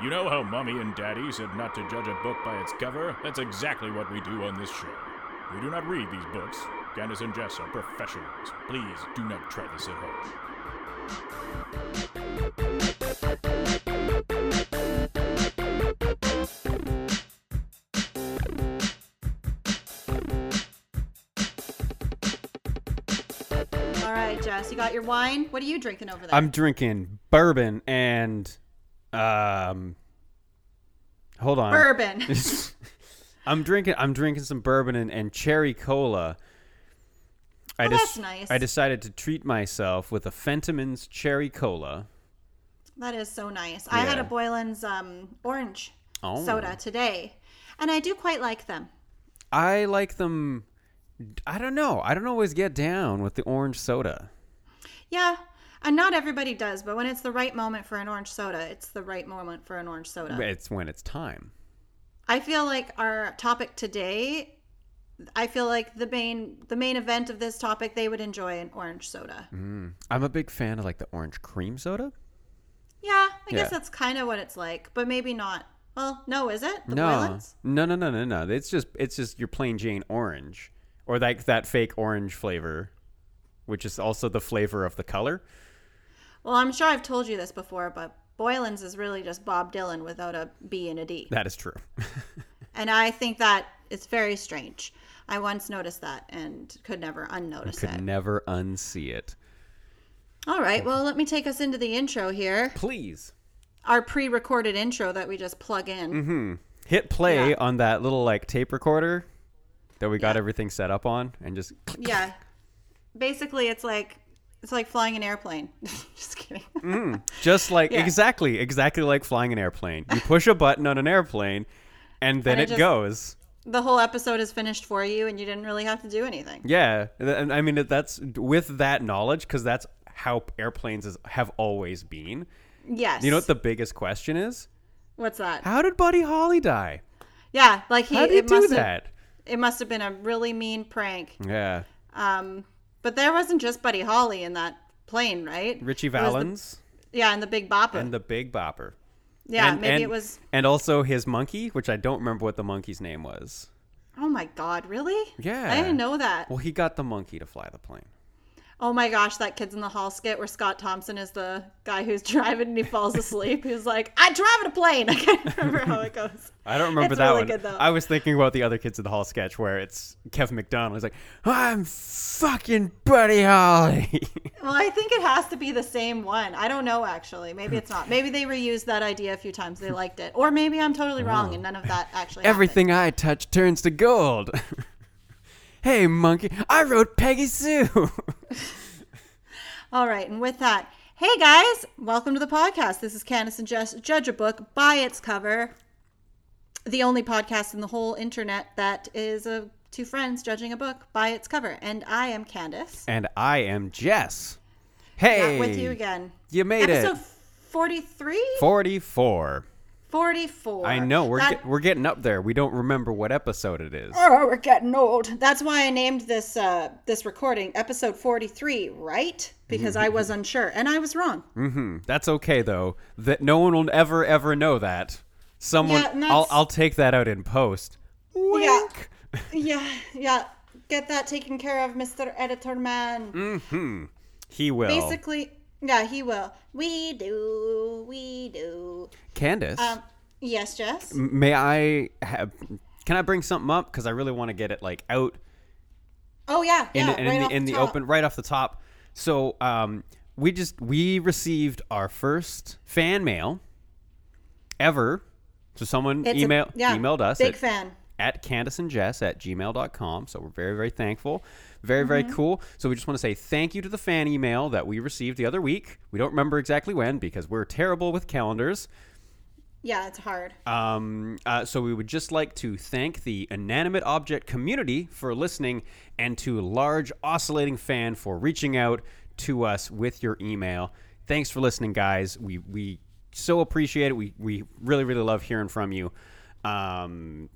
You know how Mommy and Daddy said not to judge a book by its cover? That's exactly what we do on this show. We do not read these books. Candace and Jess are professionals. Please do not try this at home. All right, Jess, you got your wine. What are you drinking over there? I'm drinking bourbon and um hold on. bourbon. I'm drinking I'm drinking some bourbon and, and cherry cola. I Oh, that's nice. I decided to treat myself with a Fentimans cherry cola. that is so nice. I had a Boylan's um, orange Oh. soda today, and I do quite like them. I like them I don't know. I don't always get down with the orange soda. Yeah, and not everybody does, but when it's the right moment for an orange soda, it's the right moment for an orange soda. It's when it's time. I feel like our topic today, I feel like the main the main event of this topic, they would enjoy an orange soda. Mm. I'm a big fan of like the orange cream soda. Yeah, I guess that's kind of what it's like, but maybe not. Well, no, is it? The no, no, no, no, no, no. It's just it's just your plain Jane orange, or like that fake orange flavor, which is also the flavor of the color. Well, I'm sure I've told you this before, but Boylan's is really just Bob Dylan without a B and a D. That is true. And I think that it's very strange. I once noticed that and could never unnotice Could it. Could never unsee it. All right, well, let me take us into the intro here. Please Our pre recorded intro that we just plug in. Mm-hmm. hit play Yeah. on that little like tape recorder that we got Yeah. everything set up on, and just Yeah. Basically, it's like. It's like flying an airplane. just kidding. just like Yeah. exactly, exactly like flying an airplane. You push a button on an airplane, and then And it it just- goes. the whole episode is finished for you, and you didn't really have to do anything. Yeah, and I mean that's with that knowledge because that's how airplanes is, have always been. Yes. You know what the biggest question is? What's that? How did Buddy Holly die? yeah, like he. How did he it do must have- that? It must have been a really mean prank. Yeah, Um, but there wasn't just Buddy Holly in that plane, right? Richie was the- Valens yeah, and the Big Bopper. and the Big Bopper. yeah, and, maybe and- it was. and also his monkey, which I don't remember what the monkey's name was. Oh my God, really? Yeah. I didn't know that. Well, he got the monkey to fly the plane. Oh my gosh, that Kids in the Hall skit where Scott Thompson is the guy who's driving and he falls asleep. He's like, "I drive a plane." I can't remember how it goes. I don't remember It's that really one. good, though. I was thinking about the other kids in the hall sketch where it's Kevin McDonald. He's like, "I'm fucking Buddy Holly." Well, I think it has to be the same one. I don't know actually. Maybe it's not. Maybe they reused that idea a few times. They liked it, or maybe I'm totally wrong oh. and none of that actually. happened. Everything I touch turns to gold. Hey, monkey, I wrote Peggy Sue. All right, and with that, hey guys, welcome to the podcast. This is Candace and Jess Judge a Book by its cover, the only podcast in the whole internet that is uh, two friends judging a book by its cover. And I am Candace. and I am Jess. Hey, Back with you again. You made it. Episode 43? Forty-four. 44. I know we're That- get, we're getting up there. We don't remember what episode it is. Oh, we're getting old. That's why I named this uh, this recording episode 43, right? Because I was unsure and I was wrong. hmm That's okay though. That no one will ever ever know that. Someone, Yeah, I'll I'll take that out in post. Yeah. Wink. Yeah, yeah. Get that taken care of, Mr. Editor Man. Hmm. He will. Basically, yeah, he will. We do, we do. Candace, Um, yes, Jess. may I have? Can I bring something up because I really want to get it like out Oh yeah, in, yeah. in, right the off in the top. open right off the top. So um, we just we received our first fan mail ever. So someone It's a- email yeah, emailed us Big at, fan. At Candace and Jess at gmail.com. So we're very, very thankful. Very, very Mm-hmm. cool. So we just want to say thank you to the fan email that we received the other week. We don't remember exactly when because we're terrible with calendars. Yeah, it's hard. Um, uh, so we would just like to thank the inanimate object community for listening and to large oscillating fan for reaching out to us with your email. Thanks for listening, guys. We we so appreciate it. We we really really love hearing from you. Um,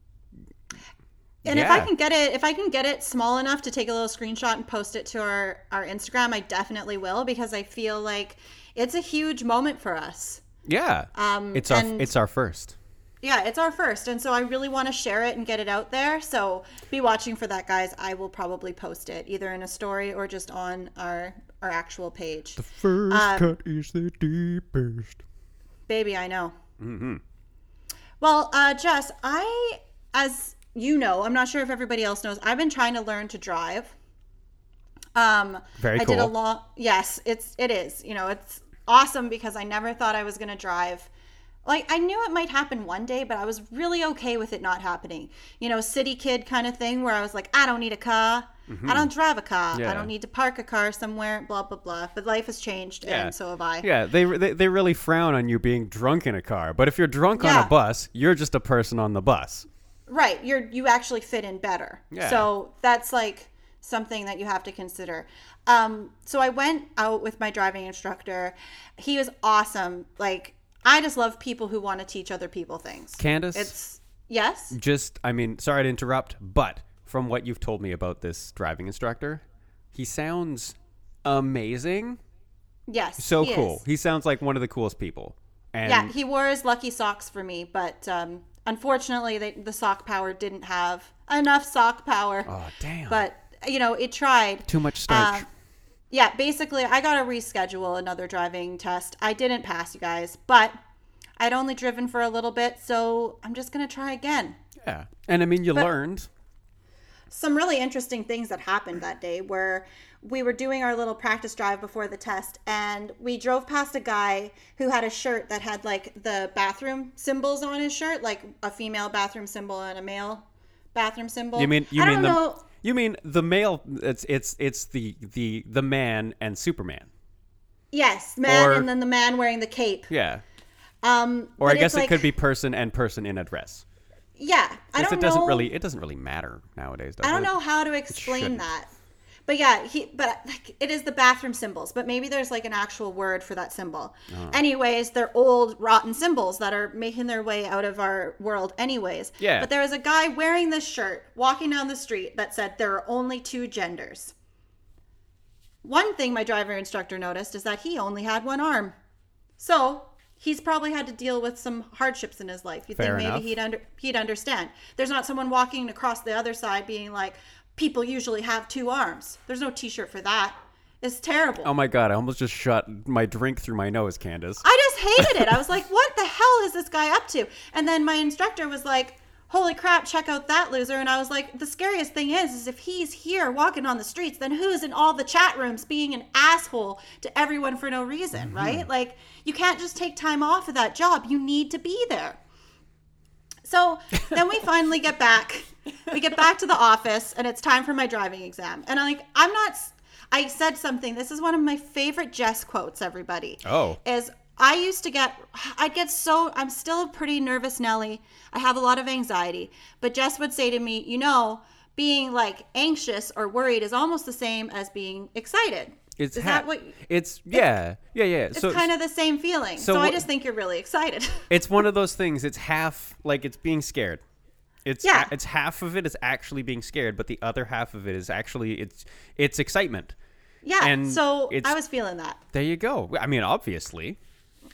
And if I can get it, if I can get it small enough to take a little screenshot and post it to our our Instagram, I definitely will because I feel like it's a huge moment for us. Yeah. Um, it's our and- it's our first. Yeah, it's our first, and so I really want to share it and get it out there. So be watching for that, guys. I will probably post it either in a story or just on our our actual page. The First Um, cut is the deepest. Baby, I know. Mm-hmm. Well, uh, Jess, I, as you know, I'm not sure if everybody else knows, I've been trying to learn to drive. Um, Very I did a cool. lot. Yes, it's it is. You know, it's awesome because I never thought I was going to drive. Like I knew it might happen one day, but I was really okay with it not happening. You know, city kid kind of thing where I was like, I don't need a car. I don't drive a car. Yeah. I don't need to park a car somewhere. Blah blah blah. But life has changed, Yeah. and so have I. Yeah, they, they they really frown on you being drunk in a car. But if you're drunk on a bus, you're just a person on the bus. Right. You're you actually fit in better. Yeah. So that's like something that you have to consider. Um, so I went out with my driving instructor. He was awesome. Like I just love people who want to teach other people things. Candace, It's yes. just I mean, sorry to interrupt, but from what you've told me about this driving instructor, he sounds amazing. Yes. So he cool. is. He sounds like one of the coolest people. And Yeah, he wore his lucky socks for me, but um, unfortunately, they, the sock power didn't have enough sock power. oh damn. But you know, it tried. too much starch. Um, yeah, basically, I got to reschedule another driving test. I didn't pass, you guys, but I'd only driven for a little bit, so I'm just going to try again. yeah. And I mean, you learned. Some really interesting things that happened that day were we were doing our little practice drive before the test, and we drove past a guy who had a shirt that had like the bathroom symbols on his shirt, like a female bathroom symbol and a male bathroom symbol. You mean you I mean the know. you mean the male? It's it's it's the the the man and Superman. Yes, man, Or- and then the man wearing the cape. Yeah. Um, Or I guess it's it could be person and person in a dress. Yeah, I Guess don't it doesn't know. really it doesn't really matter nowadays. Does I don't it? know how to explain that. But yeah, he but like it is the bathroom symbols, but maybe there's like an actual word for that symbol. Uh-huh. Anyways, they're old rotten symbols that are making their way out of our world anyways. Yeah. But there was a guy wearing this shirt walking down the street that said there are only two genders. One thing my driver instructor noticed is that he only had one arm. So, he's probably had to deal with some hardships in his life. You think maybe enough. he'd under he'd understand. There's not someone walking across the other side being like, "People usually have two arms." There's no T-shirt for that. It's terrible. Oh my god! I almost just shot my drink through my nose, Candace. I just hated it. I was like, "What the hell is this guy up to?" And then my instructor was like, "Holy crap! Check out that loser!" And I was like, "The scariest thing is, is if he's here walking on the streets, then who's in all the chat rooms being an asshole to everyone for no reason, mm-hmm. right? Like, you can't just take time off of that job. You need to be there." So then we finally get back. We get back to the office, and it's time for my driving exam. And I'm like, I'm not. I said something. This is one of my favorite Jess quotes. Everybody Oh. is I used to get I'd get so I'm still a pretty nervous Nelly. I have a lot of anxiety. But Jess would say to me, you know, being like anxious or worried is almost the same as being excited. It's is ha- that what It's yeah, yeah, yeah. it's so kind of the same feeling. so So, I just think you're really excited. it's one of those things. It's half like it's being scared. It's Yeah. it's half of it is actually being scared, but the other half of it is actually it's it's excitement. yeah. And so I was feeling that. There you go. I mean, obviously.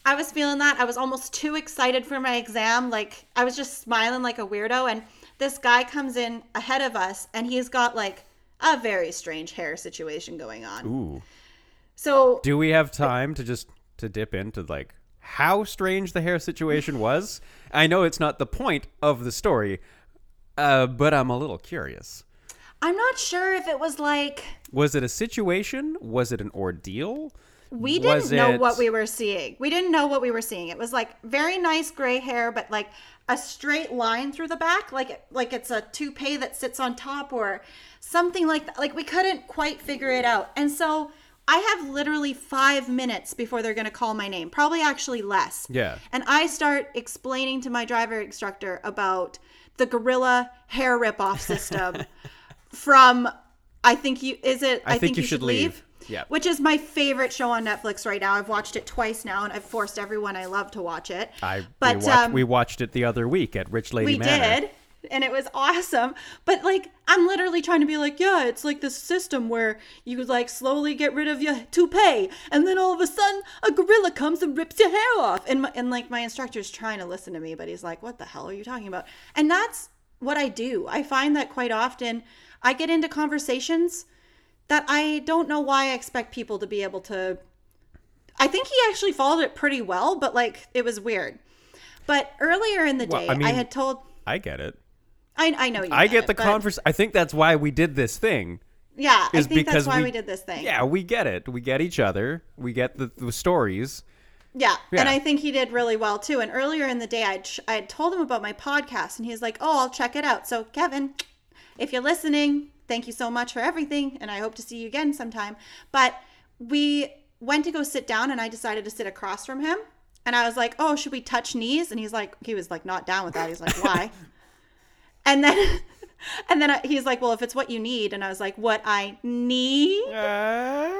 I was feeling that. I was almost too excited for my exam. Like I was just smiling like a weirdo. And this guy comes in ahead of us, and he's got like a very strange hair situation going on. Ooh. So Do we have time to just to dip into like how strange the hair situation was? I know it's not the point of the story, uh, but I'm a little curious. I'm not sure if it was like Was it a situation? Was it an ordeal? we didn't know it- what we were seeing. We didn't know what we were seeing. It was like very nice gray hair, but like a straight line through the back, like like it's a toupee that sits on top or something like that. Like we couldn't quite figure it out. And so I have literally five minutes before they're going to call my name, probably actually less. Yeah. And I start explaining to my driver instructor about the Gorilla hair ripoff system from I think you is it I, think, you, should leave. Yeah. Which is my favorite show on Netflix right now. I've watched it twice now and I've forced everyone I love to watch it. I but we, watched, um, we watched it the other week at Rich Lady we Manor. did. And it was awesome. But like, I'm literally trying to be like, yeah, it's like this system where you like slowly get rid of your toupee, and then all of a sudden a gorilla comes and rips your hair off. And my, and like my instructor's trying to listen to me, but he's like, what the hell are you talking about? And that's what I do. I find that quite often I get into conversations that I don't know why I expect people to be able to. I think he actually followed it pretty well, but like it was weird. But earlier in the Well, day, I I, had told. I get it. I, I know you. I get it, the but- converse. I think that's why we did this thing. Yeah, I think that's why we, we, did this thing. Yeah, we get it. We get each other. We get the, the stories. Yeah, Yeah. and I think he did really well too. And earlier in the day, I I had told him about my podcast, and he was like, "Oh, I'll check it out." So, Kevin, if you're listening, thank you so much for everything, and I hope to see you again sometime. But we went to go sit down, and I decided to sit across from him, and I was like, "Oh, should we touch knees?" And he's like, he was like not down with that. He's like, "Why?" and then. And then he's like, "Well, if it's what you need," and I was like, "What I need?" Uh.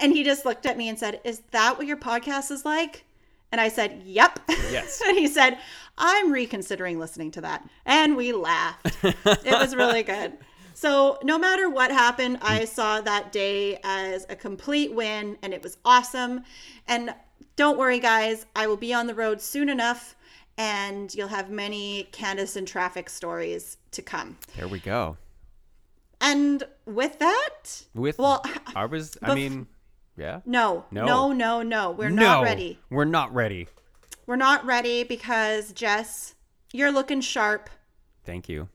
And he just looked at me and said, Is that what your podcast is like? And I said, Yep. Yes. and he said, I'm reconsidering listening to that. And we laughed. it was really good. So, no matter what happened, I mm. saw that day as a complete win and it was awesome. And don't worry, guys, I will be on the road soon enough and you'll have many Candace and traffic stories to come. There we go. And with that, With well, I was. I bef- mean, yeah. no, No. no, no, no, we're no, not ready. We're not ready. We're not ready because Jess, you're looking sharp. Thank you.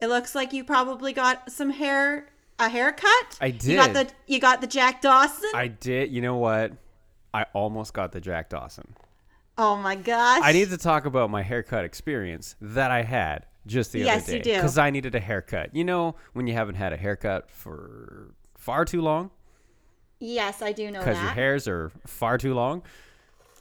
It looks like you probably got some hair, a haircut. I did. You got the you got the Jack Dawson. I did. You know what? I almost got the Jack Dawson. Oh my gosh! I need to talk about my haircut experience that I had just the Yes, other day. you do. Because I needed a haircut. You know, when you haven't had a haircut for far too long, Yes, I do know because your hairs are far too long.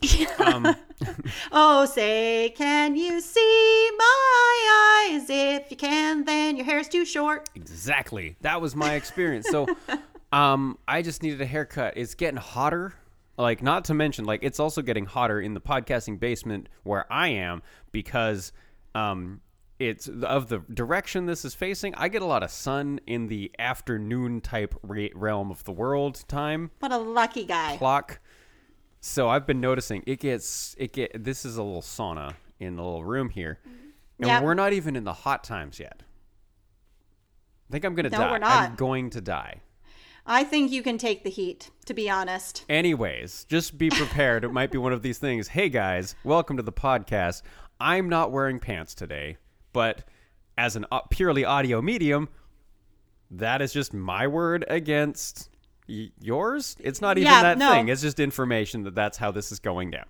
um, oh, say, can you see my eyes? If you can, then your hair's too short. Exactly. That was my experience. So, um, I just needed a haircut. It's getting hotter. Like, not to mention, like, it's also getting hotter in the podcasting basement where I am because, um, it's of the direction this is facing. I get a lot of sun in the afternoon type re- realm of the world time What a lucky guy. clock. So I've been noticing it gets it get. This is a little sauna in the little room here, and Yep. we're not even in the hot times yet. I think I'm gonna No, die. we're I'm not. going to die. I think you can take the heat. To be honest. Anyways, just be prepared. it might be one of these things. Hey guys, welcome to the podcast. I'm not wearing pants today, but as an au- purely audio medium, that is just my word against y- yours. It's not even Yeah, that no. thing. It's just information that that's how this is going down.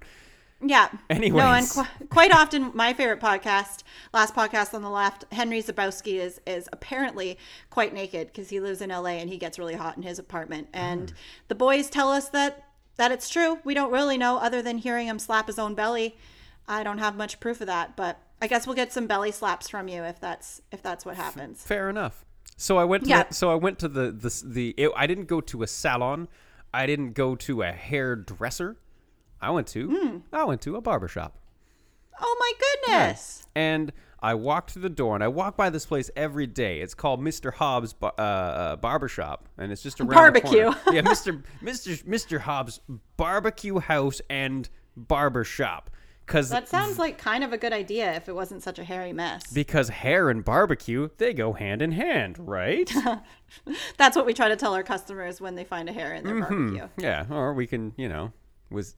Yeah. Anyways. No, and qu- quite often, my favorite podcast, last podcast on the left, Henry Zebrowski is is apparently quite naked because he lives in LA and he gets really hot in his apartment. And mm. the boys tell us that that it's true. We don't really know, other than hearing him slap his own belly. I don't have much proof of that, but I guess we'll get some belly slaps from you if that's if that's what happens. Fair enough. So I went. To Yeah. the, so I went to the the the. It, I didn't go to a salon. I didn't go to a hairdresser. I went to. Hmm. I went to a barber shop. Oh my goodness! And I walked through the door, and I walk by this place every day. It's called Mr. Hobbs Bar- uh, uh, Barbershop, and it's just around Barbecue. yeah, Mr. Mr. Mr. Hobbs Barbecue House and Barbershop. Because That sounds like kind of a good idea if it wasn't such a hairy mess. because hair and barbecue they go hand in hand, right? That's what we try to tell our customers when they find a hair in their Mm-hmm. barbecue. yeah, or we can, you know, was.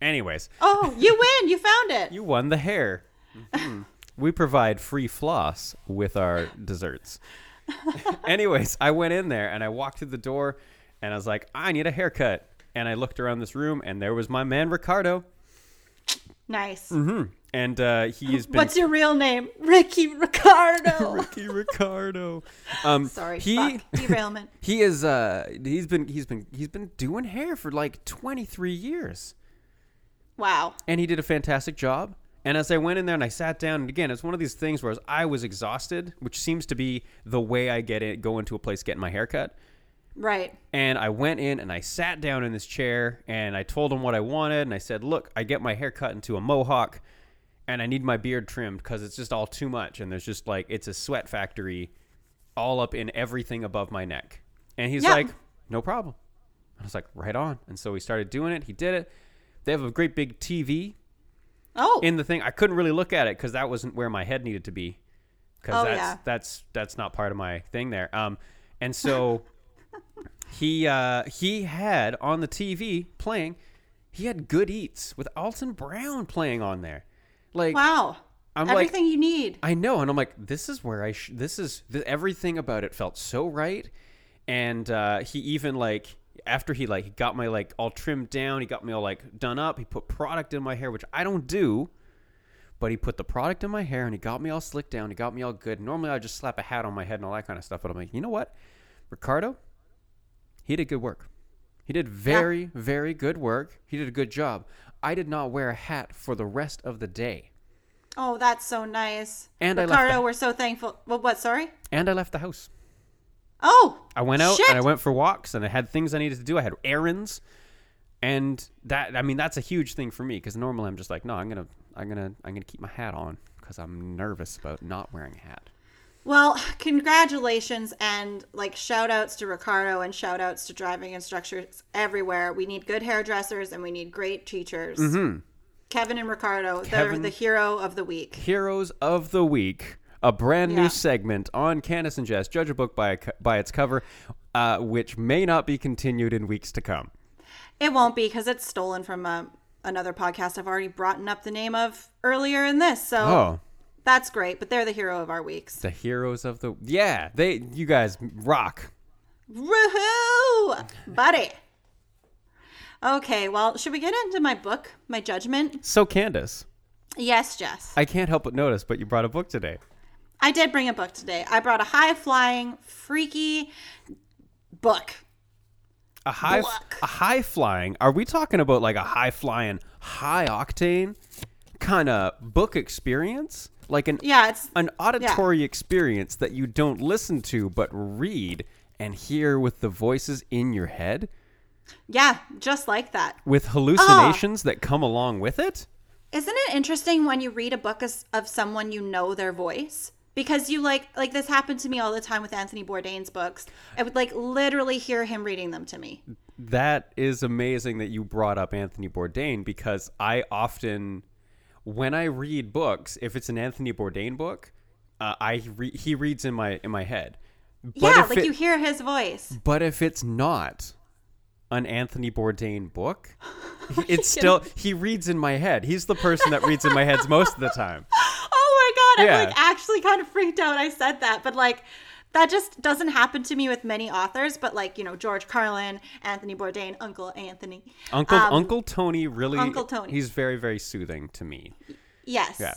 Anyways, Oh, you win! You found it. you won the hair. Mhm. we provide free floss with our desserts. Anyways, I went in there and I walked through the door and I was like, I need a haircut. And I looked around this room and there was my man Ricardo. Nice. And uh, he's been What's your real name? Ricky Ricardo. Ricky Ricardo. Um, Sorry. he Fuck. Derailment. he is uh he's been he's been he's been doing hair for like 23 years. Wow. and he did a fantastic job. And as I went in there and I sat down, and again, it's one of these things where I was exhausted, which seems to be the way I get it, go into a place getting my haircut. Right. And I went in and I sat down in this chair and I told him what I wanted. And I said, Look, I get my hair cut into a mohawk. and I need my beard trimmed because it's just all too much, and there's just like it's a sweat factory, all up in everything above my neck. And he's Yeah. like, no problem. I was like, right on. And so we started doing it. He did it. They have a great big TV Oh, in the thing. I couldn't really look at it because that wasn't where my head needed to be. Because Oh, that's yeah. that's that's not part of my thing there. Um, and so he uh, he had on the TV playing. He had Good Eats with Alton Brown playing on there. Like wow. I'm like- Everything you need. I know, and I'm like, this is where I. Sh- this is th- everything about it felt so right, and uh, he even like after he like he got my like all trimmed down, he got me all like done up. He put product in my hair, which I don't do, but he put the product in my hair and he got me all slicked down. He got me all good. Normally, I just slap a hat on my head and all that kind of stuff, but I'm like, you know what, Ricardo, he did good work. He did very, very good work. He did a good job. I did not wear a hat for the rest of the day. Oh, that's so nice. And I left Ricardo, the- we're so thankful. Well, what? Sorry. And I left the house. Oh, I went out Shit. and I went for walks and I had things I needed to do. I had errands, and that I mean that's a huge thing for me because normally I'm just like, no, I'm gonna I'm gonna I'm gonna keep my hat on because I'm nervous about not wearing a hat. Well, congratulations and like shout outs to Ricardo and shout outs to driving instructors everywhere. We need good hairdressers and we need great teachers. Mhm. Kevin and Ricardo, they're the hero of the week. Heroes of the week, a brand Yeah. new segment on Candace and Jess. Judge a book by a, by its cover, uh, which may not be continued in weeks to come. It won't be because it's stolen from uh, another podcast I've already brought up the name of earlier in this. So Oh, that's great, but they're the hero of our weeks. the heroes of the yeah, they you guys rock. Woohoo! Buddy. Okay, well, should we get into my book, my judgment? So Candace, Yes, Jess. I can't help but notice, but you brought a book today. I did bring a book today. I brought a high flying, freaky book. A high, Book. a high flying. Are we talking about like a high flying, high octane kind of book experience? Like an Yeah, it's an auditory experience that you don't listen to but read and hear with the voices in your head yeah, just like that. with ah! hallucinations that come along with it? Isn't it interesting when you read a book of someone you know their voice? Because you like like this happened to me all the time with Anthony Bourdain's books. I would like literally hear him reading them to me. That is amazing that you brought up Anthony Bourdain because I often, when I read books, if it's an Anthony Bourdain book, uh, I re- he reads in my in my head. But yeah, like it- you hear his voice. But if it's not an Anthony Bourdain book, it's still he reads in my head. He's the person that reads in my heads most of the time. Yeah. I'm like actually kind of freaked out I said that, but like that just doesn't happen to me with many authors, but like, you know, George Carlin, Anthony Bourdain, Uncle Anthony. Uncle Um, Uncle Tony really Uncle Tony. He's very very soothing to me. Yes. Yeah.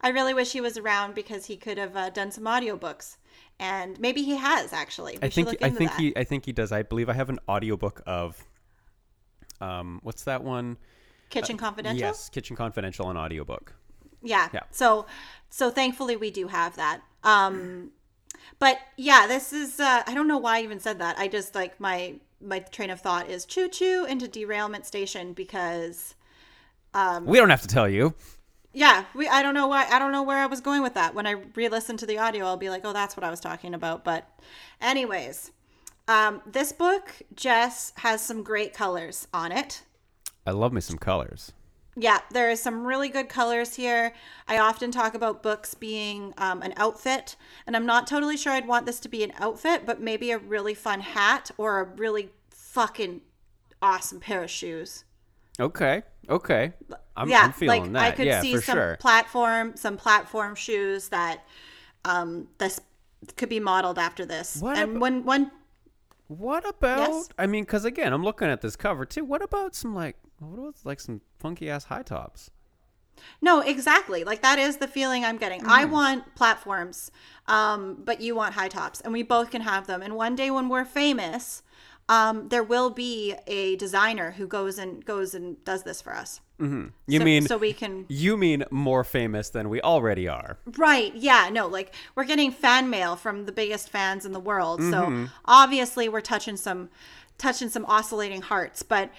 I really wish he was around because he could have uh, done some audiobooks. And maybe he has actually. We I think I think that. he I think he does. I believe I have an audiobook of um what's that one? Kitchen Confidential? Yes, Kitchen Confidential an audiobook. Yeah. Yeah. So so thankfully we do have that. Um but yeah, this is uh I don't know why I even said that. I just like my my train of thought is choo choo into derailment station because Um, we don't have to tell you. yeah, we I don't know why I don't know where I was going with that. When I re-listen to the audio, I'll be like, "Oh, that's what I was talking about." But anyways, um this book Jess has some great colors on it. I love me some colors. Yeah, there is some really good colors here. I often talk about books being um, an outfit, and I'm not totally sure I'd want this to be an outfit, but maybe a really fun hat or a really fucking awesome pair of shoes. Okay. Okay. I'm, yeah, I'm feeling like that. I could yeah, see some sure. platform, some platform shoes that um, this could be modeled after this. What and ab- when when What about? Yes? I mean, because again, I'm looking at this cover too. What about some like, what about like some funky ass high tops? No, exactly. Like that is the feeling I'm getting. I Mm. want platforms, um, but you want high tops, and we both can have them. And one day when we're famous, um, there will be a designer who goes and goes and does this for us. Mm-hmm. You So- mean so we can you mean more famous than we already are? right? Yeah, no, like we're getting fan mail from the biggest fans in the world. Mm-hmm. So obviously we're touching some touching some oscillating hearts, but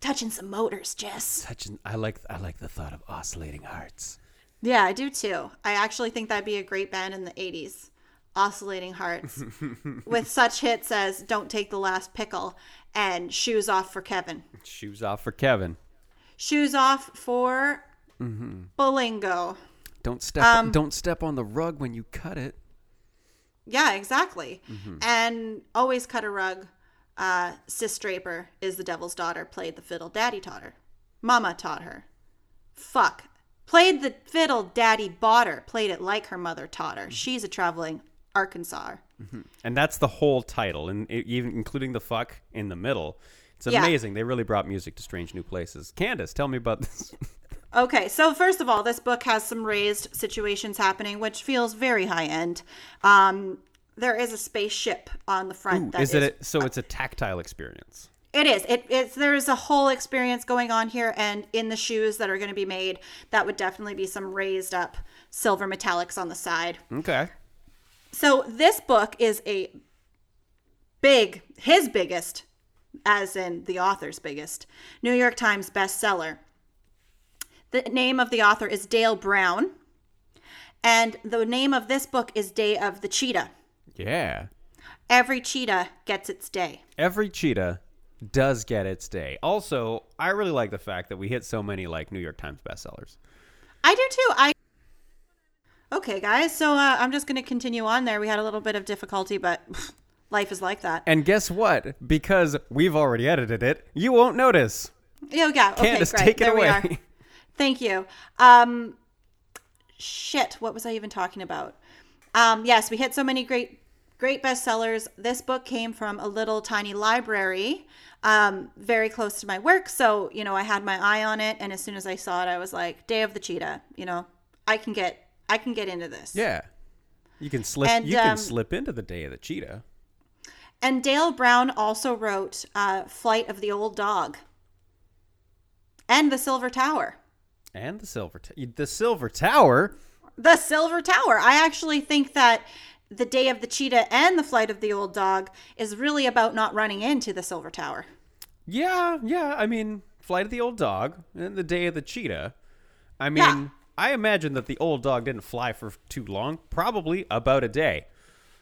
touching some motors, Jess. Such an, I like I like the thought of oscillating hearts. Yeah, I do too. I actually think that'd be a great band in the 80s. Oscillating Hearts. with such hits as Don't Take the Last Pickle and Shoes Off for Kevin. Shoes off for Kevin. Shoes Off for Bolingo. Don't step Um, don't step on the rug when you cut it. Yeah, exactly. And Always Cut a Rug. Uh, Sis Draper is the devil's daughter, played the fiddle. Daddy taught her. Mama taught her. Fuck. Played the fiddle, daddy bought her. Played it like her mother taught her. She's a traveling Arkansas. And that's the whole title, and it, even including the fuck in the middle. It's Yeah. amazing. They really brought music to strange new places. Candace, tell me about this. Okay, so first of all, this book has some raised situations happening, which feels very high end. Um, there is a spaceship on the front. that is it a, so? It's a tactile experience. It is. It, it's there's a whole experience going on here, and in the shoes that are going to be made, that would definitely be some raised up silver metallics on the side. Okay. So this book is a big, his biggest, as in the author's biggest, New York Times bestseller. The name of the author is Dale Brown, and the name of this book is Day of the Cheetah. Yeah. Every cheetah gets its day. Every cheetah does get its day. Also, I really like the fact that we hit so many like New York Times bestsellers. I do too. I Okay, guys. So uh, I'm just going to continue on there. We had a little bit of difficulty, but life is like that. And guess what? Because we've already edited it, you won't notice. Oh yeah. Okay, Candace, great. take it there we are. away. Thank you. Um, shit. What was I even talking about? Um, yes, we hit so many great, great bestsellers. This book came from a little tiny library, um, very close to my work. So you know, I had my eye on it, and as soon as I saw it, I was like, "Day of the Cheetah." You know, I can get, I can get into this. Yeah. You can slip And, you can um, slip into the day of the cheetah. And Dale Brown also wrote uh, Flight of the Old Dog and The Silver Tower. And the silver t- the silver tower. The Silver Tower. I actually think that The Day of the Cheetah and The Flight of the Old Dog is really about not running into the Silver Tower. Yeah, yeah. I mean, Flight of the Old Dog and the Day of the Cheetah. I mean, Yeah. I imagine that the old dog didn't fly for too long. Probably about a day.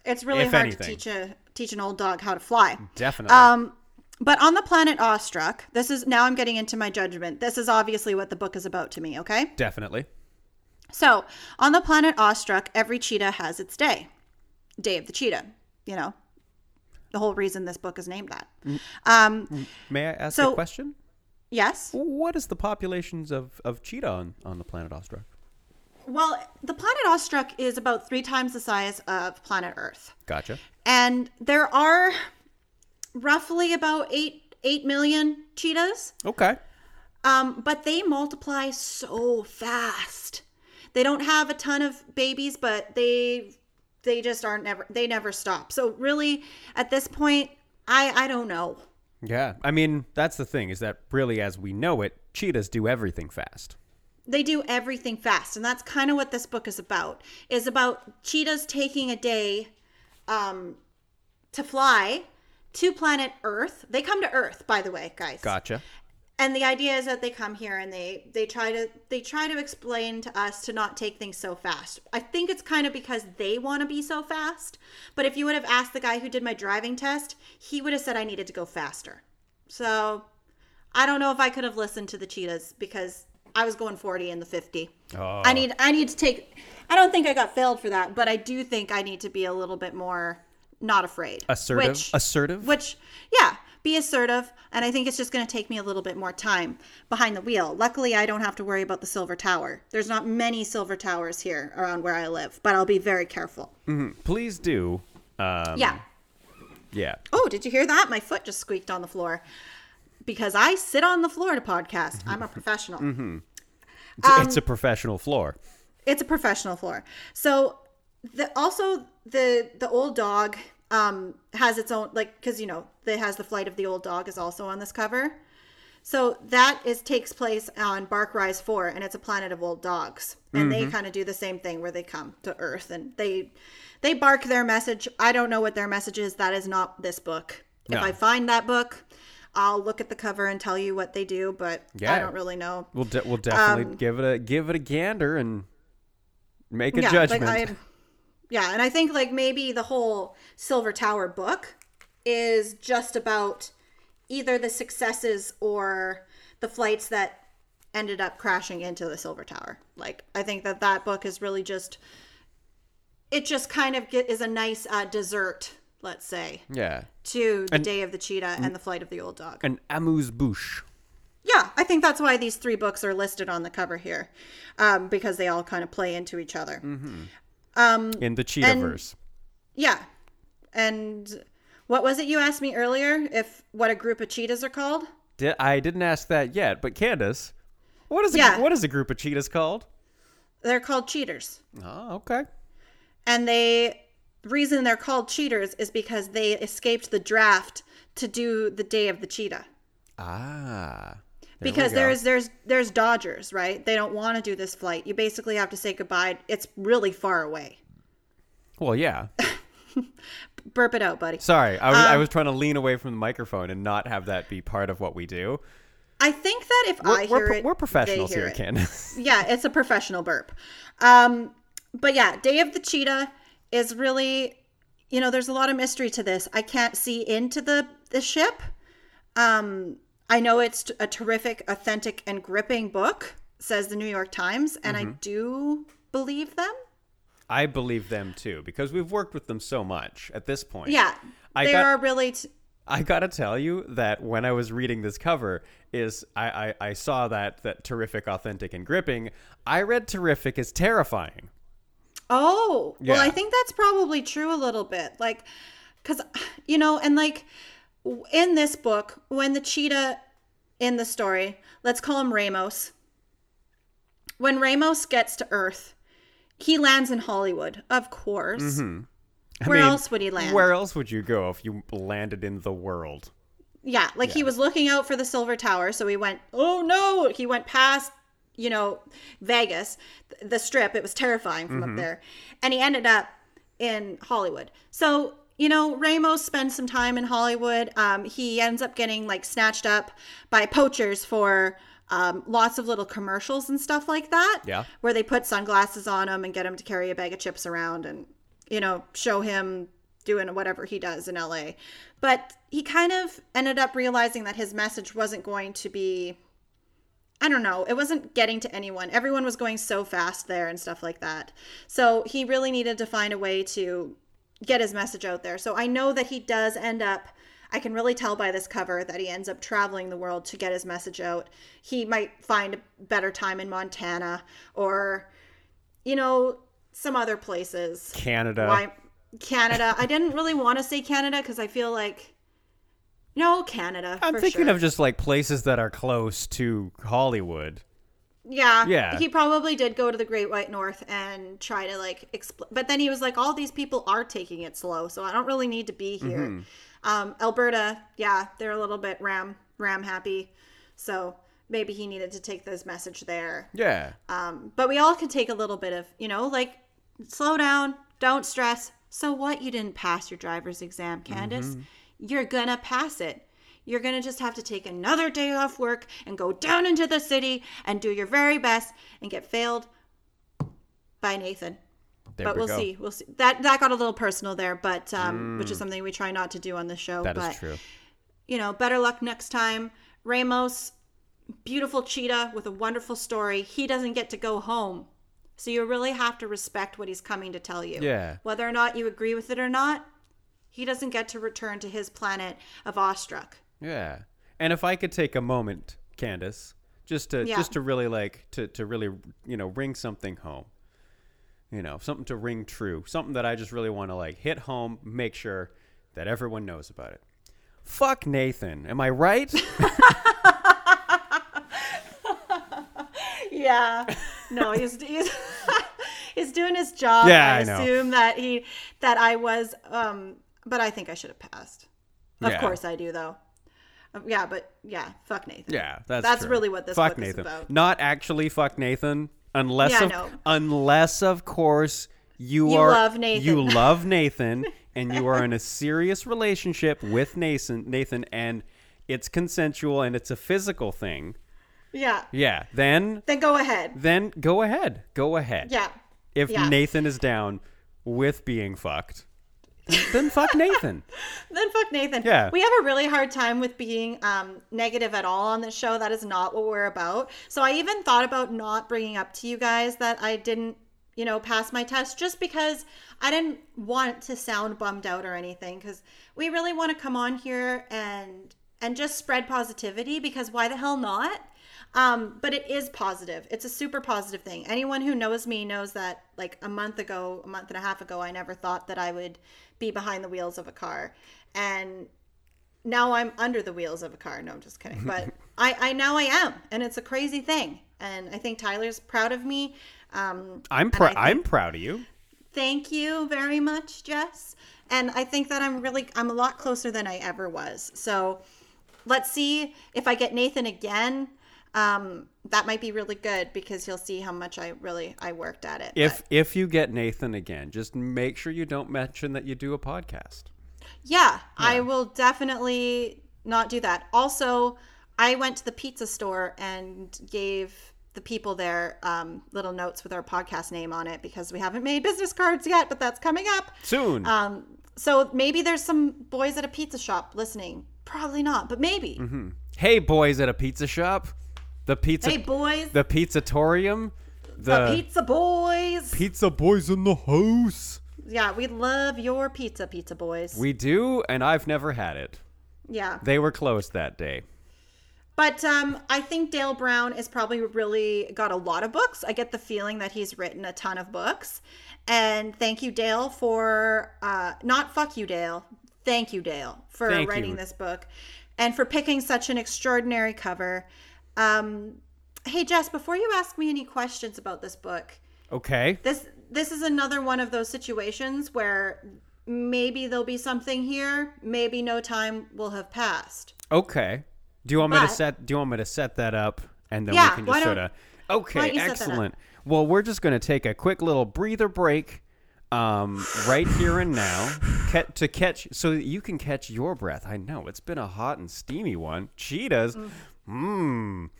It's really hard anything. to teach a teach an old dog how to fly. Definitely. Um, but on the planet Awestruck, this is now I'm getting into my judgment. This is obviously what the book is about to me, okay? Definitely. So, on the planet Awestruck, every cheetah has its day. Day of the cheetah, you know. The whole reason this book is named that. Um, May I ask So- a question? yes. What is the populations of, of cheetah on, on the planet Awestruck? Well, the planet Awestruck is about three times the size of planet Earth. Gotcha. And there are roughly about eight eight million cheetahs. Okay. Um, but they multiply so fast. They don't have a ton of babies, but they they just aren't never they never stop. So really, at this point, I I don't know. Yeah. I mean, that's the thing is that really, as we know it, cheetahs do everything fast. They do everything fast, and that's kind of what this book is about. Is about cheetahs taking a day um, to fly to planet Earth. They come to Earth, by the way, guys. Gotcha. And the idea is that they come here and they they try to they try to explain to us to not take things so fast i think it's kind of because they want to be so fast but if you would have asked the guy who did my driving test he would have said i needed to go faster so i don't know if i could have listened to the cheetahs because i was going 40 in the 50 Oh. i need i need to take i don't think i got failed for that but i do think i need to be a little bit more not afraid Assertive. which, Assertive. which yeah be assertive and i think it's just going to take me a little bit more time behind the wheel. Luckily i don't have to worry about the silver tower. There's not many silver towers here around where i live but i'll be very careful. Please do. Um, yeah. Yeah. oh did you hear that? My foot just squeaked on the floor. Because i sit on the floor to podcast. I'm a professional. It's, Um, it's a professional floor. it's a professional floor. So the also the the old dog um has its own like because you know it has the flight of the old dog is also on this cover so that is takes place on bark rise 4 and it's a planet of old dogs and they kind of do the same thing where they come to earth and they they bark their message i don't know what their message is that is not this book No. if i find that book I'll look at the cover and tell you what they do, but yeah. I don't really know. We'll de- we'll definitely Um, give it a give it a gander and make a yeah, judgment. Like yeah, and I think like maybe the whole Silver Tower book is just about either the successes or the flights that ended up crashing into the Silver Tower. Like I think that that book is really just it just kind of get, is a nice uh, dessert, let's say, yeah, to the And- Day of the Cheetah and the Flight of the Old Dog. an amuse bouche. Yeah, I think that's why these three books are listed on the cover here, um, because they all kind of play into each other. In the Cheetahverse. Yeah, and what was it you asked me earlier? If what a group of cheetahs are called? Di- I didn't ask that yet, but Candace, what is a, Yeah. what is a group of cheetahs called? They're called cheaters, Oh, okay. and they the reason they're called cheaters is because they escaped the draft to do the Day of the Cheetah. Ah. Because there's there's there's Dodgers, right? They don't want to do this flight. You basically have to say goodbye. It's really far away. well, yeah. Burp it out, buddy. Sorry, I was Um, I was trying to lean away from the microphone and not have that be part of what we do. I think that if We're, I we're, hear it, we're professionals here, it. Candace. yeah, it's a professional burp. Um, but yeah, Day of the Cheetah is really, you know, there's a lot of mystery to this. I can't see into the the ship. Um, I know it's a terrific, authentic, and gripping book, says the New York Times, and Mm-hmm. I do believe them. I believe them too because we've worked with them so much at this point. Yeah, I they got- are really. T- I gotta tell you that when I was reading this cover, is I, I, I saw that that terrific, authentic, and gripping. I read terrific as terrifying. Oh, well, I think that's probably true a little bit. Like, because, you know, and like in this book, when the cheetah in the story, let's call him Ramos, when Ramos gets to Earth, he lands in Hollywood, of course. Mm-hmm. Where mean, else would he land? Where else would you go if you landed in the world? Yeah, like he was looking out for the Silver Tower, so he went, oh no, he went past, you know, Vegas, the strip. It was terrifying from up there. And he ended up in Hollywood. So, you know, Ramos spends some time in Hollywood. Um, he ends up getting like snatched up by poachers for um, lots of little commercials and stuff like that. Yeah. Where they put sunglasses on him and get him to carry a bag of chips around and, you know, show him doing whatever he does in LA. But he kind of ended up realizing that his message wasn't going to be I don't know, it wasn't getting to anyone. Everyone was going so fast there and stuff like that. So he really needed to find a way to get his message out there. So I know that he does end up I can really tell by this cover that he ends up traveling the world to get his message out. He might find a better time in Montana or you know, some other places. Canada. Why Canada? I didn't really want to say Canada because I feel like no Canada. I'm thinking sure. of just like places that are close to Hollywood. Yeah, Yeah. He probably did go to the Great White North and try to like explain, but then he was like, all these people are taking it slow, so I don't really need to be here. Mm-hmm. Um, Alberta, yeah, they're a little bit ram ram happy, so maybe he needed to take this message there. Yeah. Um, but we all can take a little bit of, you know, like slow down, don't stress. So what? You didn't pass your driver's exam, Candace. You're gonna pass it. You're gonna just have to take another day off work and go down into the city and do your very best and get failed by Nathan. There but we we'll go. see. We'll see. That that got a little personal there, but um, which is something we try not to do on the show. That is but true. you know, better luck next time. Ramos, beautiful cheetah with a wonderful story. He doesn't get to go home. So you really have to respect what he's coming to tell you. Yeah. Whether or not you agree with it or not, he doesn't get to return to his planet of awestruck. Yeah. And if I could take a moment, Candace, just to Yeah. just to really like to to really you know ring something home. You know, something to ring true, something that I just really want to like hit home, make sure that everyone knows about it. Fuck Nathan. Am I right? Yeah. No, he's he's, he's doing his job. Yeah, I, I assume that he that I was um but I think I should have passed. Of Yeah. course I do though. Um, yeah, but yeah, fuck Nathan. Yeah, that's That's true. really what this fuck book is Nathan. about. Not actually fuck Nathan, unless Yeah, of, no. unless of course you, You are love Nathan. you love Nathan and you are in a serious relationship with Nathan Nathan and it's consensual and it's a physical thing, Yeah. yeah, then Then go ahead. then go ahead. Go ahead. Yeah. If yeah. Nathan is down with being fucked, then fuck Nathan. Then fuck Nathan. Yeah. We have a really hard time with being um, negative at all on this show. That is not what we're about. So I even thought about not bringing up to you guys that I didn't, you know, pass my test just because I didn't want to sound bummed out or anything. Because we really want to come on here and and just spread positivity. Because why the hell not? Um, but it is positive. It's a super positive thing. Anyone who knows me knows that like a month ago, a month and a half ago, I never thought that I would be behind the wheels of a car. And now I'm under the wheels of a car. No, I'm just kidding. But I, I now I am. And it's a crazy thing. And I think Tyler's proud of me. Um, I'm pr- think- I'm proud of you. thank you very much, Jess. And I think that I'm really I'm a lot closer than I ever was. So let's see if I get Nathan again. Um, that might be really good because he'll see how much I really I worked at it. If But if you get Nathan again, just make sure you don't mention that you do a podcast. yeah, I will definitely not do that. Also, I went to the pizza store and gave the people there um, little notes with our podcast name on it because we haven't made business cards yet, but that's coming up. Soon. Um, so maybe there's some boys at a pizza shop listening. Probably not, but maybe. hey boys at a pizza shop. The pizza Hey, boys, the pizzatorium. the, The, pizza boys. pizza boys in the house. yeah, we love your pizza, pizza boys. We do, and I've never had it. yeah, They were closed that day. but um, I think Dale Brown is probably really got a lot of books. I get the feeling that he's written a ton of books, and thank you, Dale, for uh, not fuck you, Dale. Thank you, Dale, for Thank writing you. this book, and for picking such an extraordinary cover. Um, hey, Jess, before you ask me any questions about this book, Okay. this this is another one of those situations where maybe there'll be something here, maybe no time will have passed. Okay. Do you want me to set? Do you want me to set that up, and then Yeah, we can just sort of? Okay, don't you set that up? excellent. Well, we're just going to take a quick little breather break, um, right here and now, to catch so that you can catch your breath. I know it's been a hot and steamy one. Cheetahs, mmm.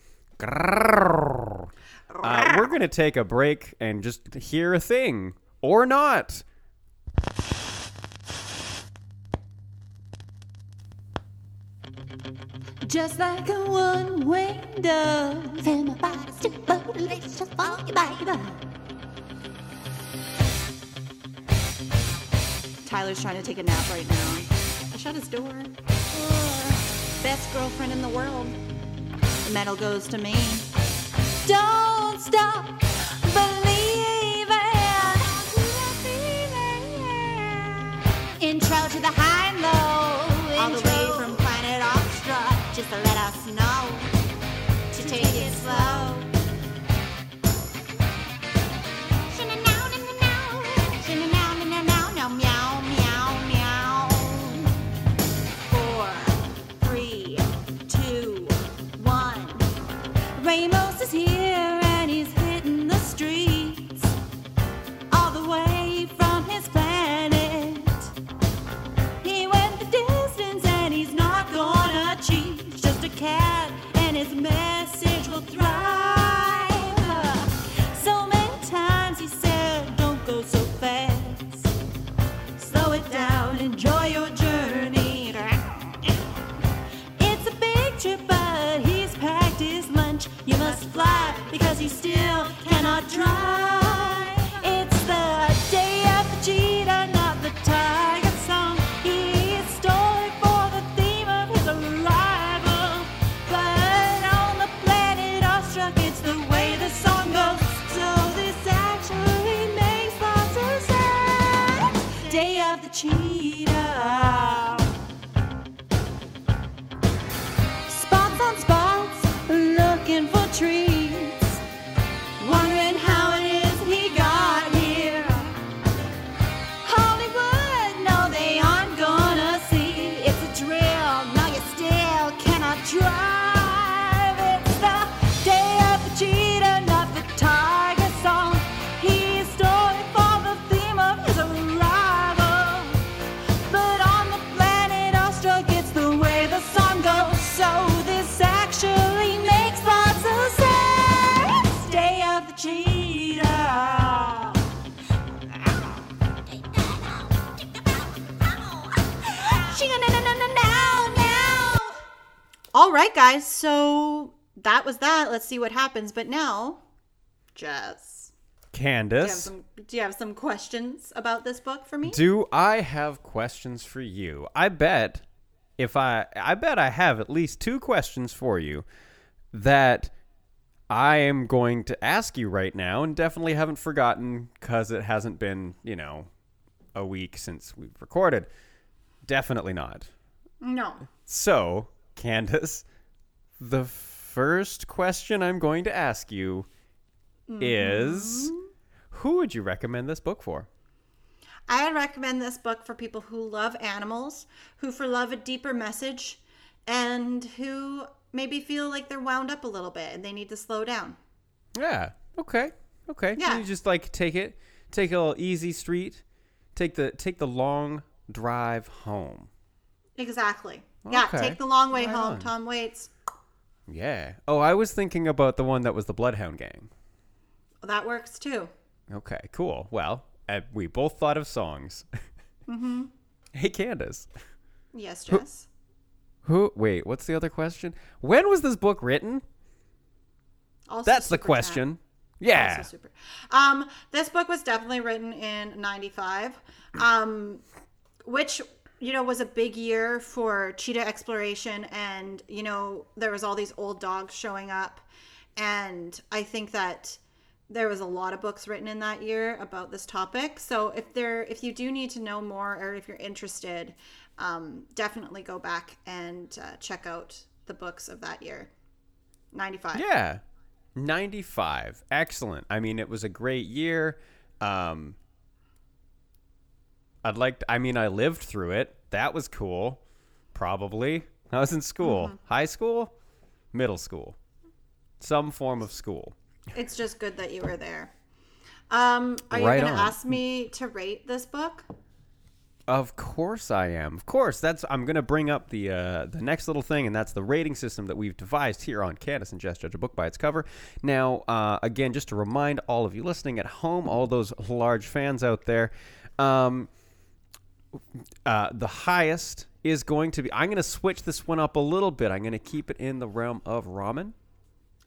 Uh, we're going to take a break and just hear a thing or not. Just like a dove too delicious for you, Tyler's trying to take a nap right now. I shut his door. Best girlfriend in the world. The medal goes to me. Don't stop believing. Intro to the high and low All the way Let's see what happens. But now, Jess, do you Candace, some, do you have some questions about this book for me? do I have questions for you? I bet if I I bet I have at least two questions for you that I am going to ask you right now and definitely haven't forgotten cuz it hasn't been, you know, a week since we've recorded. Definitely not. No. So, Candace, the first question I'm going to ask you is mm-hmm. who would you recommend this book for? I would recommend this book for people who love animals, who for love a deeper message, and who maybe feel like they're wound up a little bit and they need to slow down. Yeah. Okay. Okay. Yeah. You just like take it, take a little easy street, take the take the long drive home. Exactly. Yeah, take the long way Right home. on. Tom Waits. Yeah. Oh, I was thinking about the one that was the Bloodhound Gang. That works too. Okay. Cool. Well, uh, we both thought of songs. mm-hmm. Hey, Candace. Yes, Jess. Who? Wait. What's the other question? When was this book written? Also That's the question. Yeah. Also super. Um, this book was definitely written in '95, um, which you know was a big year for cheetah exploration, and you know there was all these old dogs showing up, and I think that there was a lot of books written in that year about this topic. So if there, if you do need to know more, or if you're interested, um, definitely go back and uh, check out the books of that year. 95. Yeah. 95. Excellent. I mean, it was a great year. Um I'd like I mean, I lived through it. That was cool. Probably. I was in school. Mm-hmm. High school? Middle school. Some form of school. It's just good that you were there. Um, are you Right going to ask me to rate this book? Of course I am. Of course, that's I'm gonna bring up the uh, the next little thing, and that's the rating system that we've devised here on Candace and Jess Judge a Book by its cover. Now, uh, again, just to remind all of you listening at home, all those large fans out there, um, uh, the highest is going to be. I'm gonna switch this one up a little bit. I'm gonna keep it in the realm of ramen.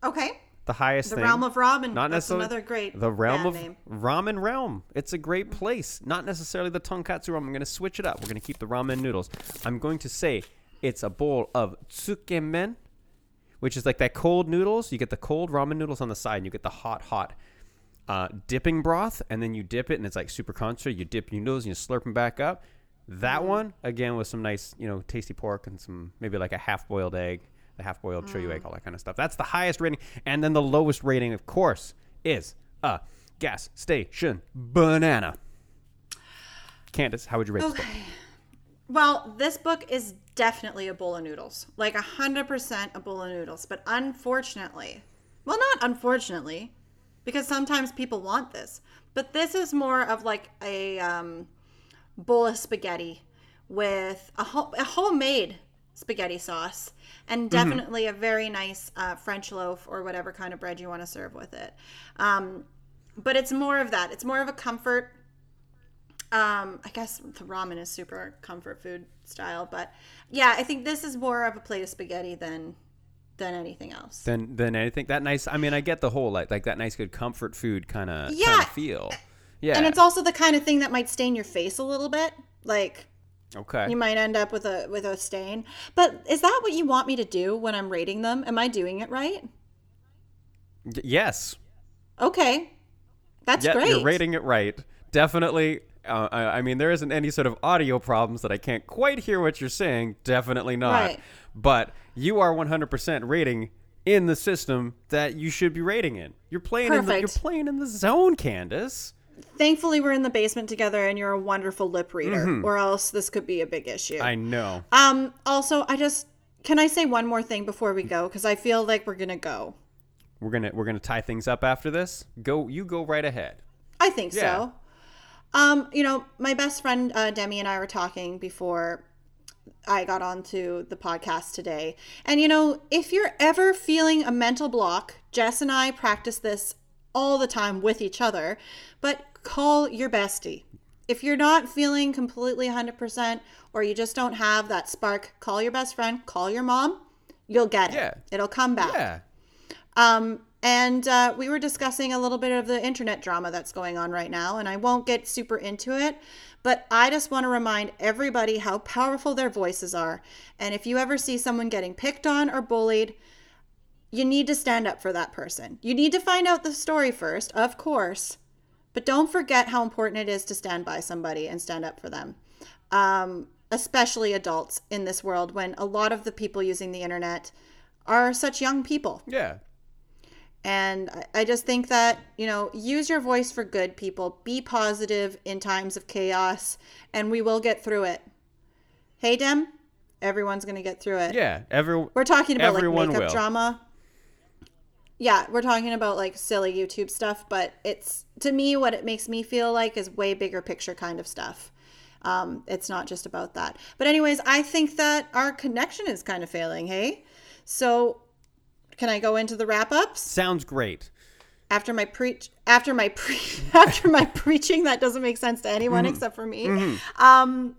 Okay. The highest The thing. Realm of Ramen. Not That's necessarily another great The realm of name. ramen realm. It's a great place. Not necessarily the tonkatsu ramen. I'm going to switch it up. We're going to keep the ramen noodles. I'm going to say it's a bowl of tsukemen, which is like that cold noodles. You get the cold ramen noodles on the side, and you get the hot, hot uh, dipping broth, and then you dip it, and it's like super crunchy. You dip your noodles, and you slurp them back up. That one again with some nice, you know, tasty pork and some maybe like a half-boiled egg, the half-boiled shoyu egg, all that kind of stuff. That's the highest rating, and then the lowest rating, of course, is a gas station banana. Candace, how would you rate this book? Well, this book is definitely a bowl of noodles. Like a 100% a bowl of noodles. But unfortunately, well, not unfortunately, because sometimes people want this, but this is more of like a um, bowl of spaghetti with a, ho- a homemade spaghetti sauce and definitely a very nice uh, French loaf or whatever kind of bread you want to serve with it. Um, but it's more of that. It's more of a comfort um, I guess the ramen is super comfort food style, but yeah, I think this is more of a plate of spaghetti than than anything else. Than than anything that nice. I mean, I get the whole like like that nice good comfort food kind of Yeah. feel. Yeah. And it's also the kind of thing that might stain your face a little bit. Like okay. you might end up with a with a stain. But is that what you want me to do when I'm rating them? Am I doing it right? Y- yes. Okay. That's yeah, great. you're rating it right. Definitely. Uh, I, I mean, there isn't any sort of audio problems that I can't quite hear what you're saying. Definitely not. Right. But you are 100% rating in the system that you should be rating in. You're playing in the, you're playing in the zone, Candace. Thankfully we're in the basement together and you're a wonderful lip reader or else this could be a big issue. Mm-hmm. I know. Um. Also, I just can I say one more thing before we go because I feel like we're gonna go. We're gonna we're gonna tie things up after this. Go, you go right ahead. I think Yeah. so. Um. You know, my best friend uh, Demi and I were talking before I got onto the podcast today, and you know, if you're ever feeling a mental block, Jess and I practice this all the time with each other, but call your bestie. If you're not feeling completely 100% or you just don't have that spark, call your best friend, call your mom, you'll get it. Yeah. It'll come back. Yeah. Um, and uh, we were discussing a little bit of the internet drama that's going on right now, and I won't get super into it, but I just want to remind everybody how powerful their voices are. And if you ever see someone getting picked on or bullied, you need to stand up for that person. You need to find out the story first, of course, but don't forget how important it is to stand by somebody and stand up for them. Um, especially adults in this world when a lot of the people using the internet are such young people. Yeah. And I- just think that, you know, use your voice for good, people. Be positive in times of chaos, and we will get through it. Hey, Dem, everyone's going to get through it. Yeah. Every We're talking about like makeup will. drama. Yeah, we're talking about like silly YouTube stuff, but it's to me what it makes me feel like is way bigger picture kind of stuff. Um, it's not just about that. But anyways, I think that our connection is kind of failing. Hey, so can I go into the wrap ups? sounds great. after my preach after my pre- after my preaching that doesn't make sense to anyone except for me um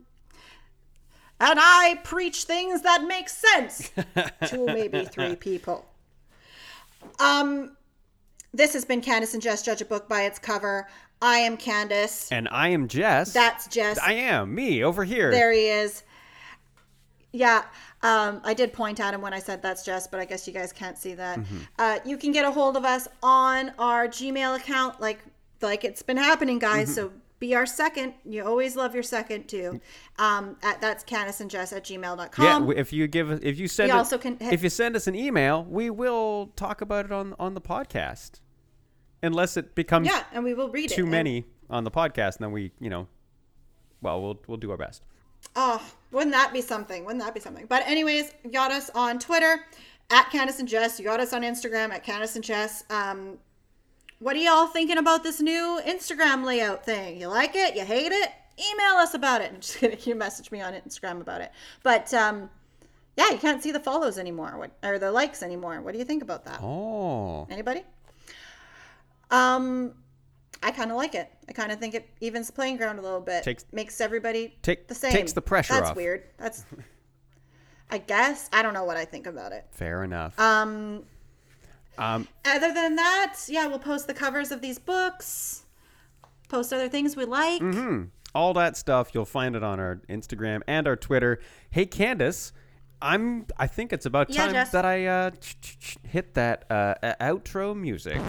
and i preach things that make sense to maybe three people um this has been candace and jess judge a book by its cover. I am candace. And I am Jess. that's jess. I am me over here. there he is. Yeah um, i did point at him when i said that's jess but i guess you guys can't see that. Uh, you can get a hold of us on our gmail account like like it's been happening guys so be our second you always love your second too um, at that's candace and jess at gmail.com yeah, if you give if you send we it- also can- if you send us an email, we will talk about it on on the podcast. Unless it becomes yeah and we will read it too And- many on the podcast, and then we, you know, well, we'll we'll do our best. Oh, wouldn't that be something? Wouldn't that be something? But anyways, got us on Twitter at Candace and Jess. You got us on Instagram at Candace and Jess. Um, what are y'all thinking about this new Instagram layout thing? You like it? You hate it? Email us about it. I'm just kidding. You message me on Instagram about it. But um, yeah, you can't see the follows anymore, what, or the likes anymore. What do you think about that? Oh, Anybody? Um, I kind of like it. I kind of think it evens the playing ground a little bit. Takes- makes everybody Take- the same. takes the pressure off. That's off. weird. That's. I guess I don't know what I think about it. fair enough. Um, Um, other than that, yeah, we'll post the covers of these books. Post other things we like. Mm-hmm. all that stuff you'll find it on our Instagram and our Twitter. Hey, Candace, I'm. I think it's about Yeah, time Jess. that I uh, ch- ch- ch- hit that uh, uh, outro music.